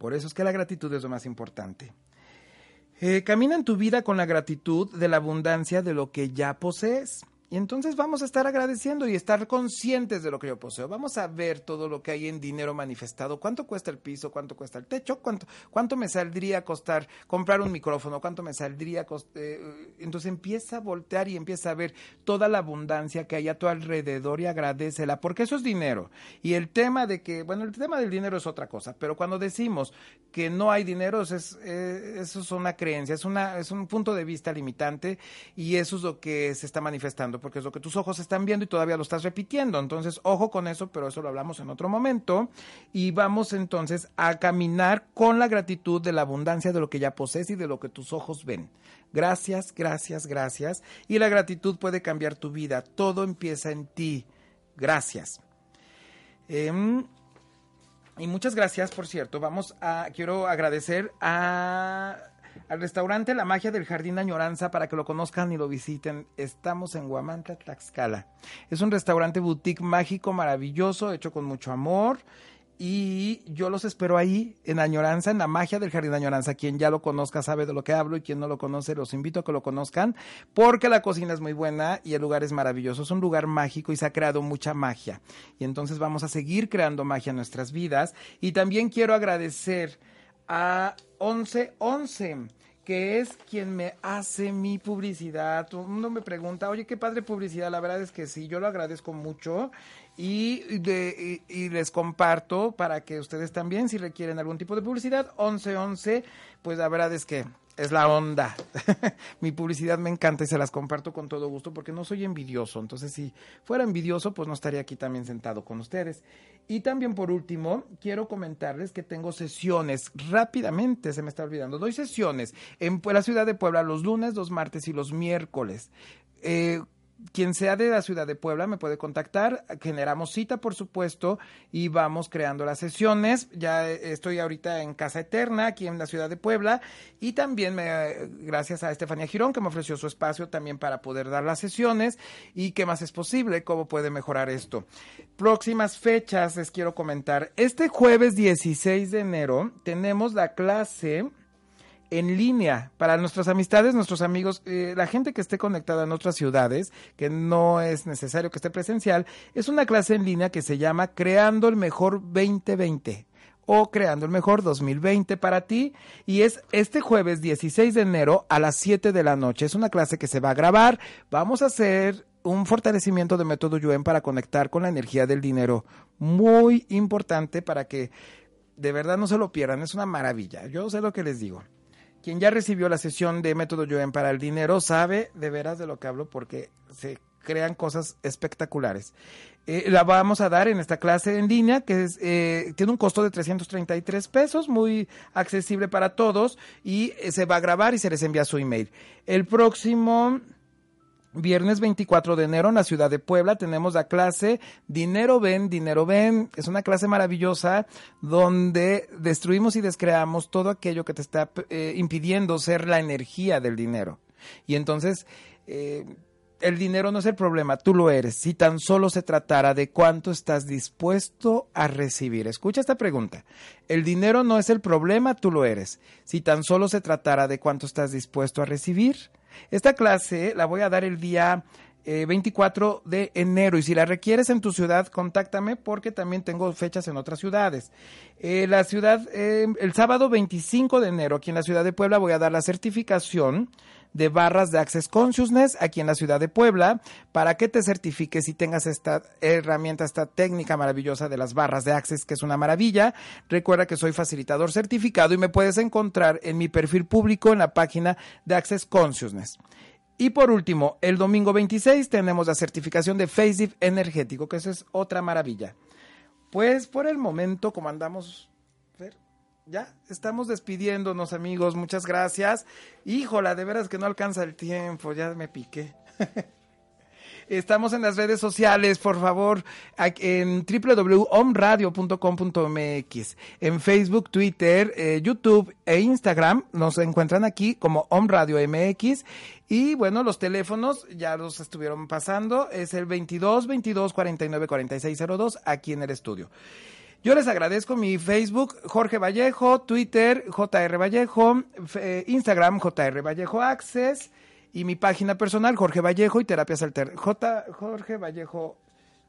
[SPEAKER 1] Por eso es que la gratitud es lo más importante. Eh, camina en tu vida con la gratitud de la abundancia de lo que ya posees. Y entonces vamos a estar agradeciendo y estar conscientes de lo que yo poseo. Vamos a ver todo lo que hay en dinero manifestado. ¿Cuánto cuesta el piso? ¿Cuánto cuesta el techo? ¿Cuánto, me saldría a costar comprar un micrófono? ¿Cuánto me saldría costar? Eh, entonces empieza a voltear y empieza a ver toda la abundancia que hay a tu alrededor y agradecela, porque eso es dinero. Y el tema de que, bueno, el tema del dinero es otra cosa, pero cuando decimos que no hay dinero, es, eso es una creencia, es, una, es un punto de vista limitante y eso es lo que se está manifestando porque es lo que tus ojos están viendo y todavía lo estás repitiendo. Entonces, ojo con eso, pero eso lo hablamos en otro momento. Y vamos entonces a caminar con la gratitud de la abundancia de lo que ya posees y de lo que tus ojos ven. Gracias, gracias, gracias. Y la gratitud puede cambiar tu vida. Todo empieza en ti. Gracias. Em, y muchas gracias, por cierto. Vamos a, quiero agradecer a al restaurante La Magia del Jardín Añoranza para que lo conozcan y lo visiten. Estamos en Guamantla, Tlaxcala. Es un restaurante boutique mágico, maravilloso, hecho con mucho amor. Y yo los espero ahí en Añoranza, en la magia del Jardín Añoranza. Quien ya lo conozca sabe de lo que hablo y quien no lo conoce los invito a que lo conozcan porque la cocina es muy buena y el lugar es maravilloso. Es un lugar mágico y se ha creado mucha magia. Y entonces vamos a seguir creando magia en nuestras vidas. Y también quiero agradecer a 1111 que es quien me hace mi publicidad. Todo mundo me pregunta, oye, qué padre publicidad. La verdad es que sí, yo lo agradezco mucho Y, de, y, les comparto para que ustedes también, si requieren algún tipo de publicidad, 1111, pues la verdad es que es la onda. (laughs) Mi publicidad me encanta y se las comparto con todo gusto porque no soy envidioso. Entonces, si fuera envidioso, pues no estaría aquí también sentado con ustedes. Y también, por último, quiero comentarles que tengo sesiones rápidamente, se me está olvidando. Doy sesiones en la ciudad de Puebla los lunes, los martes y los miércoles. Eh, quien sea de la ciudad de Puebla me puede contactar, generamos cita por supuesto y vamos creando las sesiones. Ya estoy ahorita en Casa Eterna, aquí en la ciudad de Puebla y también me, gracias a Estefanía Girón que me ofreció su espacio también para poder dar las sesiones y qué más es posible, cómo puede mejorar esto. Próximas fechas les quiero comentar. Este jueves 16 de enero tenemos la clase en línea para nuestras amistades, nuestros amigos, eh, la gente que esté conectada en otras ciudades, que no es necesario que esté presencial, es una clase en línea que se llama Creando el Mejor 2020 o Creando el Mejor 2020 para ti y es este jueves 16 de enero a las 7 de la noche. Es una clase que se va a grabar. Vamos a hacer un fortalecimiento de método Yuen para conectar con la energía del dinero. Muy importante para que de verdad no se lo pierdan. Es una maravilla. Yo sé lo que les digo. Quien ya recibió la sesión de Método Joen para el dinero sabe de veras de lo que hablo porque se crean cosas espectaculares. Eh, la vamos a dar en esta clase en línea que eh, tiene un costo de 333 pesos, muy accesible para todos y eh, se va a grabar y se les envía su email. El próximo Viernes 24 de enero en la ciudad de Puebla tenemos la clase Dinero Ven, Dinero Ven. Es una clase maravillosa donde destruimos y descreamos todo aquello que te está eh, impidiendo ser la energía del dinero. Y entonces, eh, el dinero no es el problema, tú lo eres. Si tan solo se tratara de cuánto estás dispuesto a recibir. Escucha esta pregunta. El dinero no es el problema, tú lo eres. Si tan solo se tratara de cuánto estás dispuesto a recibir. Esta clase la voy a dar el día 24 eh, de enero y si la requieres en tu ciudad, contáctame porque también tengo fechas en otras ciudades. Eh, la ciudad, eh, el sábado 25 de enero aquí en la ciudad de Puebla voy a dar la certificación de barras de Access Consciousness aquí en la ciudad de Puebla para que te certifiques y tengas esta herramienta, esta técnica maravillosa de las barras de Access, que es una maravilla. Recuerda que soy facilitador certificado y me puedes encontrar en mi perfil público en la página de Access Consciousness. Y por último, el domingo 26 tenemos la certificación de Facelift energético, que eso es otra maravilla. Pues por el momento, como andamos ya estamos despidiéndonos, amigos. Muchas gracias. Híjola, de veras que no alcanza el tiempo, ya me piqué. (laughs) Estamos en las redes sociales, por favor, en www.omradio.com.mx, en Facebook, Twitter, eh, YouTube e Instagram. Nos encuentran aquí como Om Radio MX. Y bueno, los teléfonos ya los estuvieron pasando. Es el 22 22 49 46 02 aquí en el estudio. Yo les agradezco mi Facebook, Jorge Vallejo, Twitter, JR Vallejo, eh, Instagram, JR Vallejo Access y mi página personal, Jorge Vallejo y Terapias Alternativas. Jorge Vallejo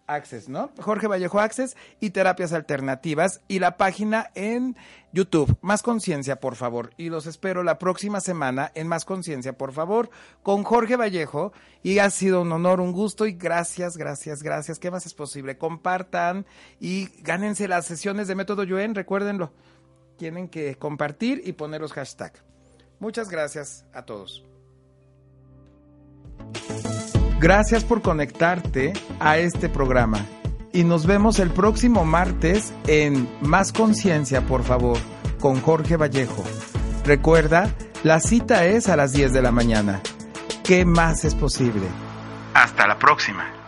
[SPEAKER 1] Access, ¿no? Jorge Vallejo Access y Terapias Alternativas y la página en YouTube. Más conciencia, por favor. Y los espero la próxima semana en Más conciencia, por favor, con Jorge Vallejo. Y ha sido un honor, un gusto y gracias, gracias, gracias. ¿Qué más es posible? Compartan y gánense las sesiones de Método Yuen, recuérdenlo. Tienen que compartir y poner los hashtags. Muchas gracias a todos. Gracias por conectarte a este programa y nos vemos el próximo martes en Más Conciencia, por favor, con Jorge Vallejo. Recuerda, la cita es a las 10 de la mañana. ¿Qué más es posible? Hasta la próxima.